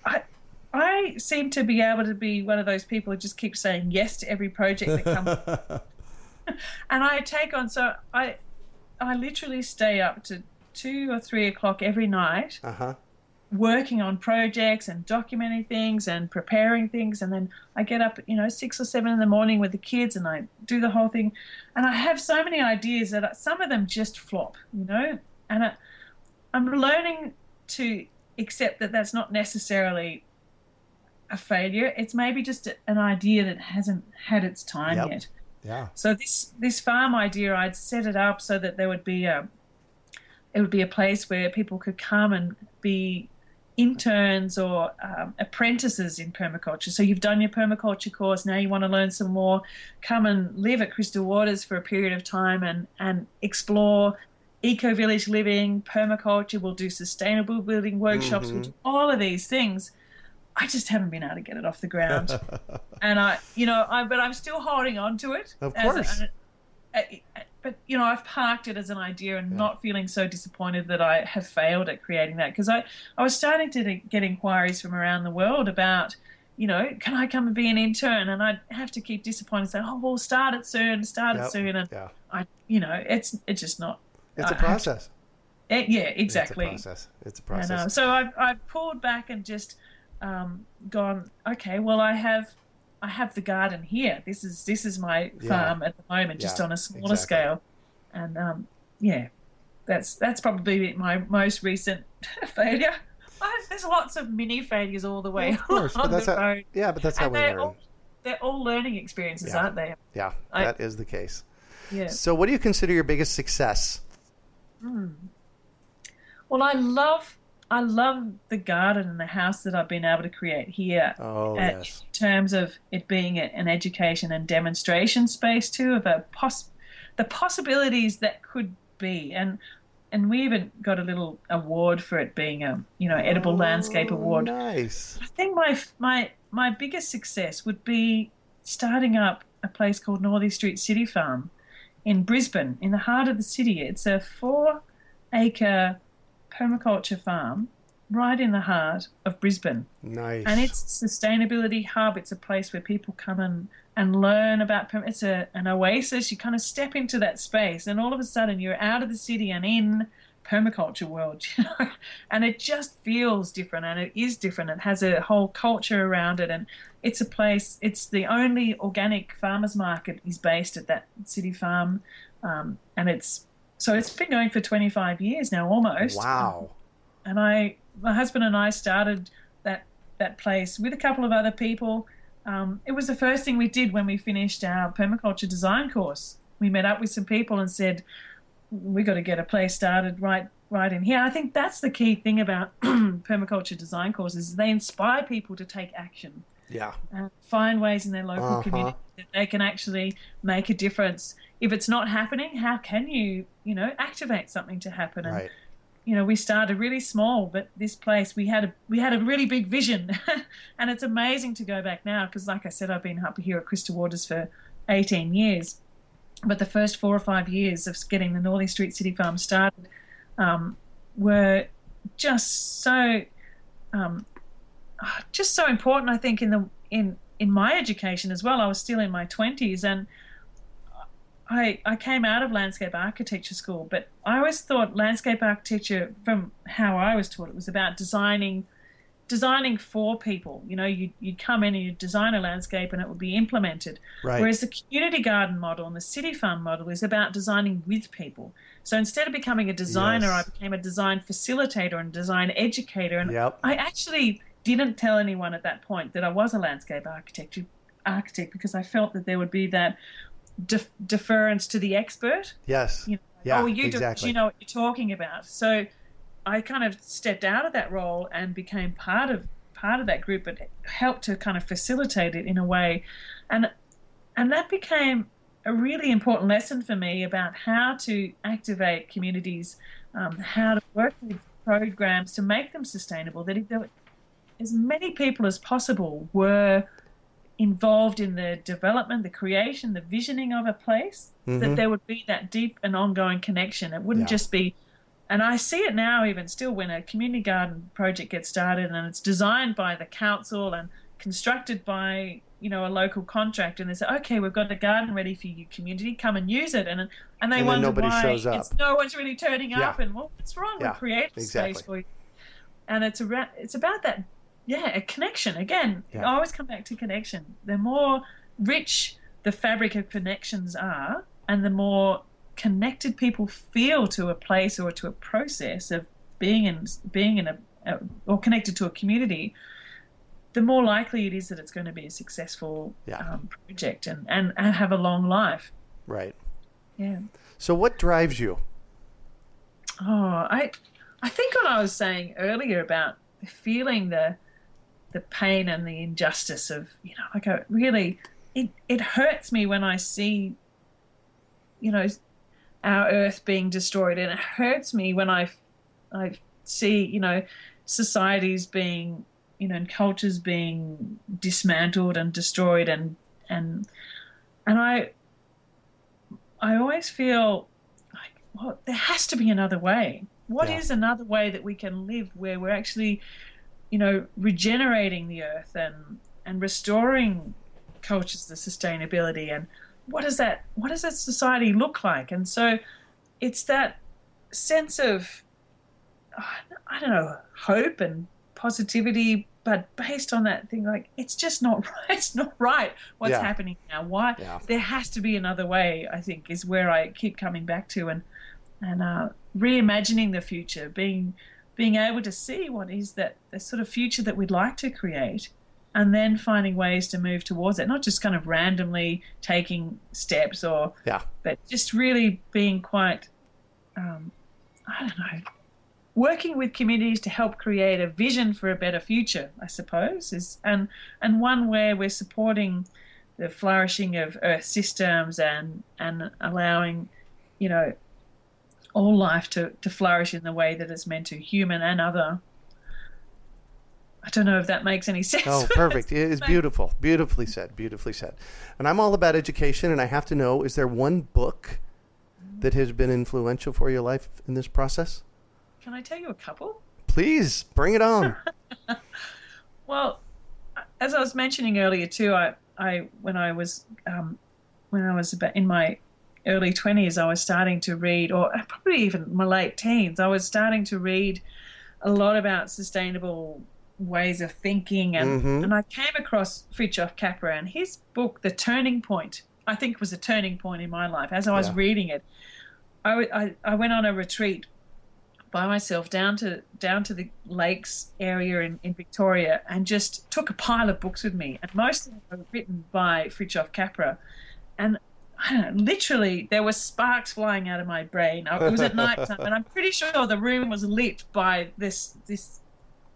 I, I seem to be able to be one of those people who just keep saying yes to every project that comes and I take on so I I literally stay up to two or three o'clock every night Uh huh. Working on projects and documenting things and preparing things. And then I get up you know six or seven in the morning with the kids and I do the whole thing. And I have so many ideas that some of them just flop you know? And I, I'm learning to accept that that's not necessarily a failure. It's maybe just an idea that hasn't had its time Yep. yet. Yeah. so this this farm idea, I'd set it up so that there would be a it would be a place where people could come and be interns or um, apprentices in permaculture. So you've done your permaculture course, now you want to learn some more. Come and live at Crystal Waters for a period of time and and explore eco village living, permaculture. We'll do sustainable building workshops. We'll do all of these things. I just haven't been able to get it off the ground and I, you know, I but I'm still holding on to it. Of as course. a- a- but you know, I've parked it as an idea and not feeling so disappointed that I have failed at creating that because I, I was starting to get inquiries from around the world about, you know, can I come and be an intern? And I'd have to keep disappointing, saying, oh, we'll start it soon, start Yep. it soon, and Yeah. I, you know, it's it's just not. It's a I to- process. eh, yeah, exactly. It's a process. It's a And, uh, process. so I've, I've pulled back and just um, gone, okay, well, I have I have the garden here. This is this is my Yeah. farm at the moment, just Yeah, on a smaller exactly. scale, and um, yeah, that's that's probably my most recent failure. I, there's lots of mini failures all the way of course, but on that's the how, yeah, but that's how and we they're learn. all they're all learning experiences, Yeah. aren't they? yeah, I- that is the case. Yeah. So, what do you consider your biggest success? Well, I love I love the garden and the house that I've been able to create here. Oh, uh, yes. In terms of it being an education and demonstration space too, of a poss- the possibilities that could be, and and we even got a little award for it being a you know edible landscape Oh, award. Nice. I think my my my biggest success would be starting up a place called Northey Street City Farm in Brisbane, in the heart of the city. It's a four acre permaculture farm right in the heart of Brisbane. Nice. And it's a sustainability hub. It's a place where people come and, and learn about perm- it's a an oasis. You kind of step into that space and all of a sudden you're out of the city and in permaculture world, you know. And it just feels different and it is different. It has a whole culture around it and it's a place it's the only organic farmers market is based at that city farm. Um, and it's so it's been going for 25 years now almost wow. and I, my husband and I started that that place with a couple of other people. Um, it was the first thing we did when we finished our permaculture design course. We met up with some people and said, "We got to get a place started right right in here." I think that's the key thing about permaculture design courses: is they inspire people to take action Yeah. and find ways in their local Uh-huh. community that they can actually make a difference. If it's not happening, how can you, you know, activate something to happen? And Right. you know, we started really small, but this place we had a we had a really big vision, and it's amazing to go back now because, like I said, I've been up here at Crystal Waters for 18 years, but the first four or five years of getting the Northey Street City Farm started um, were just so um, just so important. I think in the in in my education as well. I was still in my 20s and. I, I came out of landscape architecture school, but I always thought landscape architecture, from how I was taught, it was about designing designing for people. You know, you you'd come in and you'd design a landscape and it would be implemented. Right. Whereas the community garden model and the city farm model is about designing with people. So instead of becoming a designer, Yes. I became a design facilitator and design educator. And Yep. I actually didn't tell anyone at that point that I was a landscape architect architect because I felt that there would be that def- deference to the expert. Yes. You know, Yeah, oh, you exactly. do, you know what you're talking about. So I kind of stepped out of that role and became part of part of that group, and helped to kind of facilitate it in a way, and and that became a really important lesson for me about how to activate communities, um, how to work with programs to make them sustainable. That if there, as many people as possible were involved in the development, the creation, the visioning of a place, Mhm. that there would be that deep and ongoing connection. It wouldn't Yeah. just be, and I see it now even still when a community garden project gets started and it's designed by the council and constructed by you know a local contract and they say okay we've got a garden ready for you community come and use it and and they And wonder nobody why shows up. it's no one's really turning Yeah. up and well what's wrong Yeah, we create exactly. space for you and it's around it's about that yeah a connection again Yeah. I always come back to connection the more rich the fabric of connections are and the more connected people feel to a place or to a process of being in being in a, a or connected to a community the more likely it is that it's going to be a successful Yeah. um, project and, and, and have a long life Right. yeah So, what drives you? Oh, I, I think what I was saying earlier about feeling the, the pain and the injustice of you know, like I really, it it hurts me when I see, you know, our Earth being destroyed, and it hurts me when I, I see you know, societies being you know, and cultures being dismantled and destroyed, and and and I, I always feel like, well, there has to be another way. What is Yeah. another way that we can live where we're actually, you know, regenerating the earth and and restoring cultures to sustainability and what does that what does that society look like? And so it's that sense of I don't know, hope and positivity, but based on that thing like it's just not right. It's not right what's Yeah. happening now. Why Yeah. there has to be another way, I think, is where I keep coming back to and and uh, reimagining the future, being being able to see what is that the sort of future that we'd like to create, and then finding ways to move towards it, not just kind of randomly taking steps or Yeah. but just really being quite um, I don't know working with communities to help create a vision for a better future I suppose is and and one where we're supporting the flourishing of earth systems and and allowing you know all life to, to flourish in the way that it's meant to human and other I don't know if that makes any sense Oh, perfect. It is beautiful. Beautifully said. Beautifully said. And I'm all about education, and I have to know is there one book that has been influential for your life in this process? Can I tell you a couple Please bring it on. Well, as I was mentioning earlier too, I, I when I was um, when I was about in my early twenties, I was starting to read, or probably even my late teens, I was starting to read a lot about sustainable ways of thinking, and Mhm. and I came across Fritjof Capra and his book, The Turning Point. I think was a turning point in my life. As I was Yeah. reading it, I, w- I, I went on a retreat by myself down to down to the lakes area in, in Victoria and just took a pile of books with me, and most of them were written by Fritjof Capra, and I don't know, literally there were sparks flying out of my brain. It was at night time, and I'm pretty sure the room was lit by this this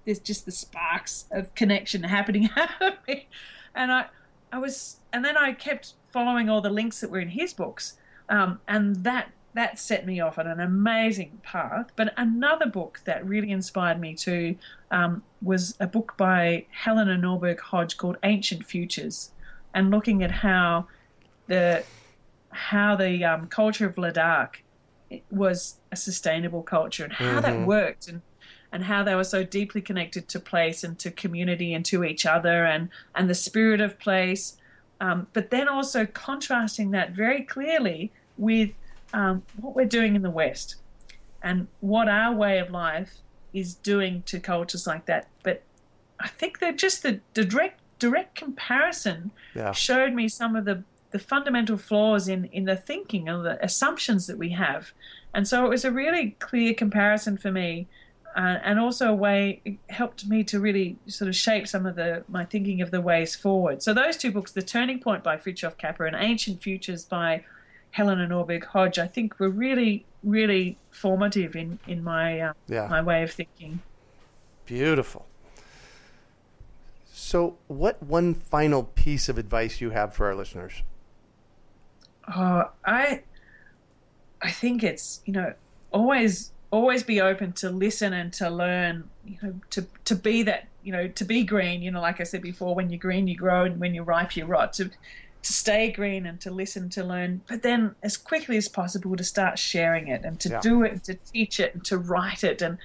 this just the sparks of connection happening out of me, and I I was and then I kept following all the links that were in his books, um, and that that set me off on an amazing path. But another book that really inspired me too um, was a book by Helena Norberg Hodge called Ancient Futures, and looking at how the how the um, culture of Ladakh was a sustainable culture and how that Mhm. worked and and how they were so deeply connected to place and to community and to each other and and the spirit of place um, but then also contrasting that very clearly with um, what we're doing in the West and what our way of life is doing to cultures like that. But I think that just the, the direct direct comparison Yeah. showed me some of the, the fundamental flaws in, in the thinking and the assumptions that we have. And so it was a really clear comparison for me. Uh, and also a way it helped me to really sort of shape some of the my thinking of the ways forward. So those two books, The Turning Point by Fritjof Capra and Ancient Futures by Helena Norberg Hodge, I think were really, really formative in in my uh, Yeah. my way of thinking. Beautiful. So, what one final piece of advice you have for our listeners? Oh, I I think it's you know always always be open to listen and to learn. You know to to be that you know to be green. You know, like I said before, when you're green, you grow, and when you're ripe, you rot. To to stay green and to listen to learn, but then as quickly as possible to start sharing it and to Yeah. do it, and to teach it, and to write it. And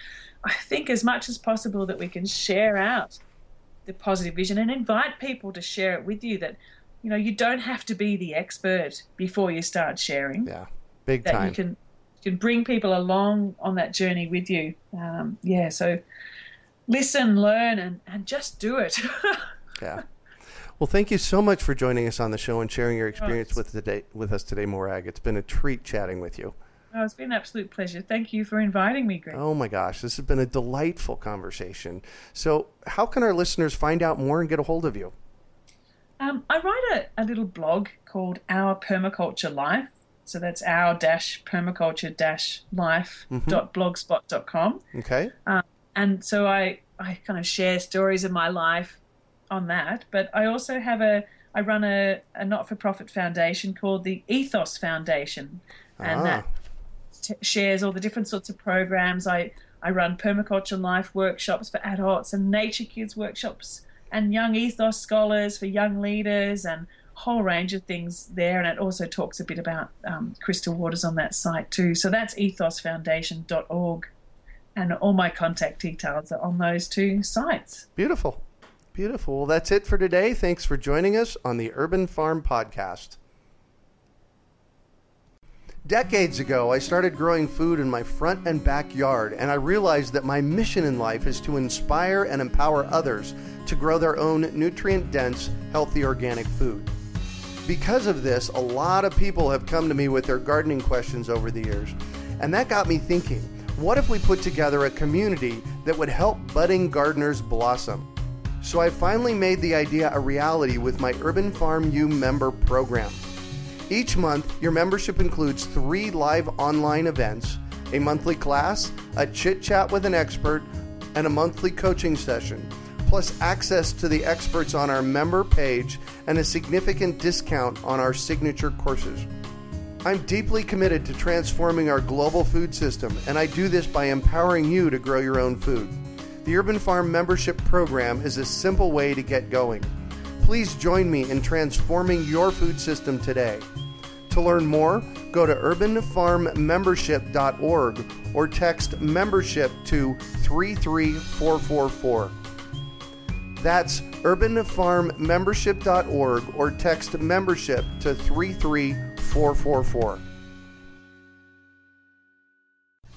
I think as much as possible that we can share out the positive vision and invite people to share it with you. That you know you don't have to be the expert before you start sharing. Yeah, big That time. you can you can bring people along on that journey with you. Um, yeah, so listen, learn, and and just do it. Yeah. Well, thank you so much for joining us on the show and sharing your experience with today with us today, Morag. It's been a treat chatting with you. oh, it's been an absolute pleasure. Thank you for inviting me, Greg. Oh my gosh, this has been a delightful conversation. So, how can our listeners find out more and get a hold of you? Um, I write a, a little blog called Our Permaculture Life. So that's our dash permaculture dash life dot blogspot.com. Okay. and so I I kind of share stories of my life on that. But I also have a I run a, a not for profit foundation called the Ethos Foundation, and Ah. that t- shares all the different sorts of programs. I I run permaculture life workshops for adults and nature kids workshops and young ethos scholars for young leaders and a whole range of things there. And it also talks a bit about um, crystal waters on that site too. So that's ethosfoundation.org and all my contact details are on those two sites. Beautiful. Beautiful. Well, that's it for today. Thanks for joining us on the Urban Farm Podcast. Decades ago, I started growing food in my front and backyard, and I realized that my mission in life is to inspire and empower others to grow their own nutrient dense, healthy organic food. Because of this, a lot of people have come to me with their gardening questions over the years, and that got me thinking what if we put together a community that would help budding gardeners blossom? So I finally made the idea a reality with my Urban Farm U member program. Each month, your membership includes three live online events, a monthly class, a chit chat with an expert, and a monthly coaching session, plus access to the experts on our member page and a significant discount on our signature courses. I'm deeply committed to transforming our global food system, and I do this by empowering you to grow your own food. The Urban Farm membership program is a simple way to get going. Please join me in transforming your food system today. To learn more, go to urbanfarmmembership.org or text membership to 33444. That's urbanfarmmembership.org or text membership to 33444.